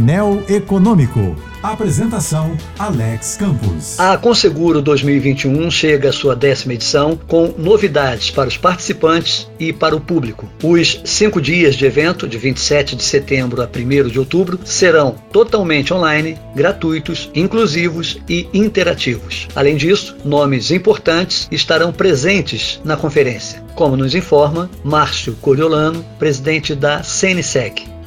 Painel Econômico. Apresentação Alex Campos. A Conseguro 2021 chega à sua décima edição com novidades para os participantes e para o público. Os cinco dias de evento, de 27 de setembro a 1 de outubro, serão totalmente online, gratuitos, inclusivos e interativos. Além disso, nomes importantes estarão presentes na conferência, como nos informa Márcio Coriolano, presidente da CNSEG.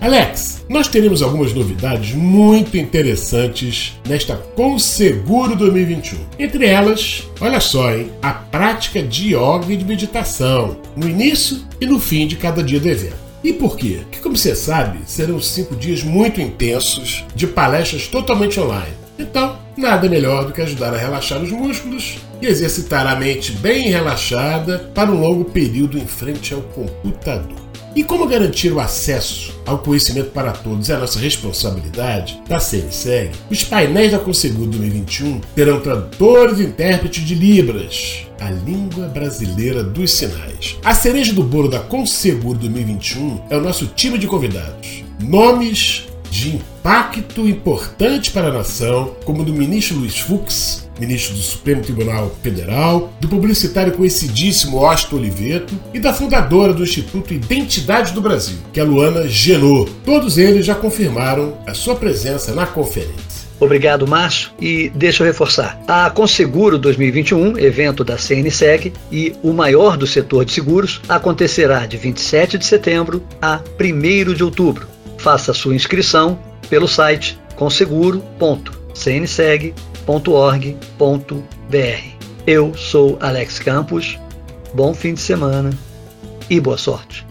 Alex, nós teremos algumas novidades muito interessantes nesta Conseguro 2021. Entre elas, olha só, hein, a prática de yoga e de meditação, no início e no fim de cada dia do evento. E por quê? Porque, como você sabe, serão cinco dias muito intensos de palestras totalmente online. Então, nada melhor do que ajudar a relaxar os músculos e exercitar a mente bem relaxada para um longo período em frente ao computador. E como garantir o acesso ao conhecimento para todos é a nossa responsabilidade da CNSEG, os painéis da Conseguro 2021 terão tradutores e intérpretes de Libras, a língua brasileira dos sinais. A cereja do bolo da Conseguro 2021 é o nosso time de convidados. Nomes de impacto importante para a nação, como do ministro Luiz Fux, ministro do Supremo Tribunal Federal, do publicitário conhecidíssimo Osto Oliveto e da fundadora do Instituto Identidade do Brasil, que é a Luana Genot. Todos eles já confirmaram a sua presença na conferência. Obrigado, Márcio. E deixa eu reforçar. A Conseguro 2021, evento da CNSEG e o maior do setor de seguros, acontecerá de 27 de setembro a 1 de outubro Faça sua inscrição pelo site conseguro.cnseg.org.br. Eu sou Alex Campos. Bom fim de semana e boa sorte.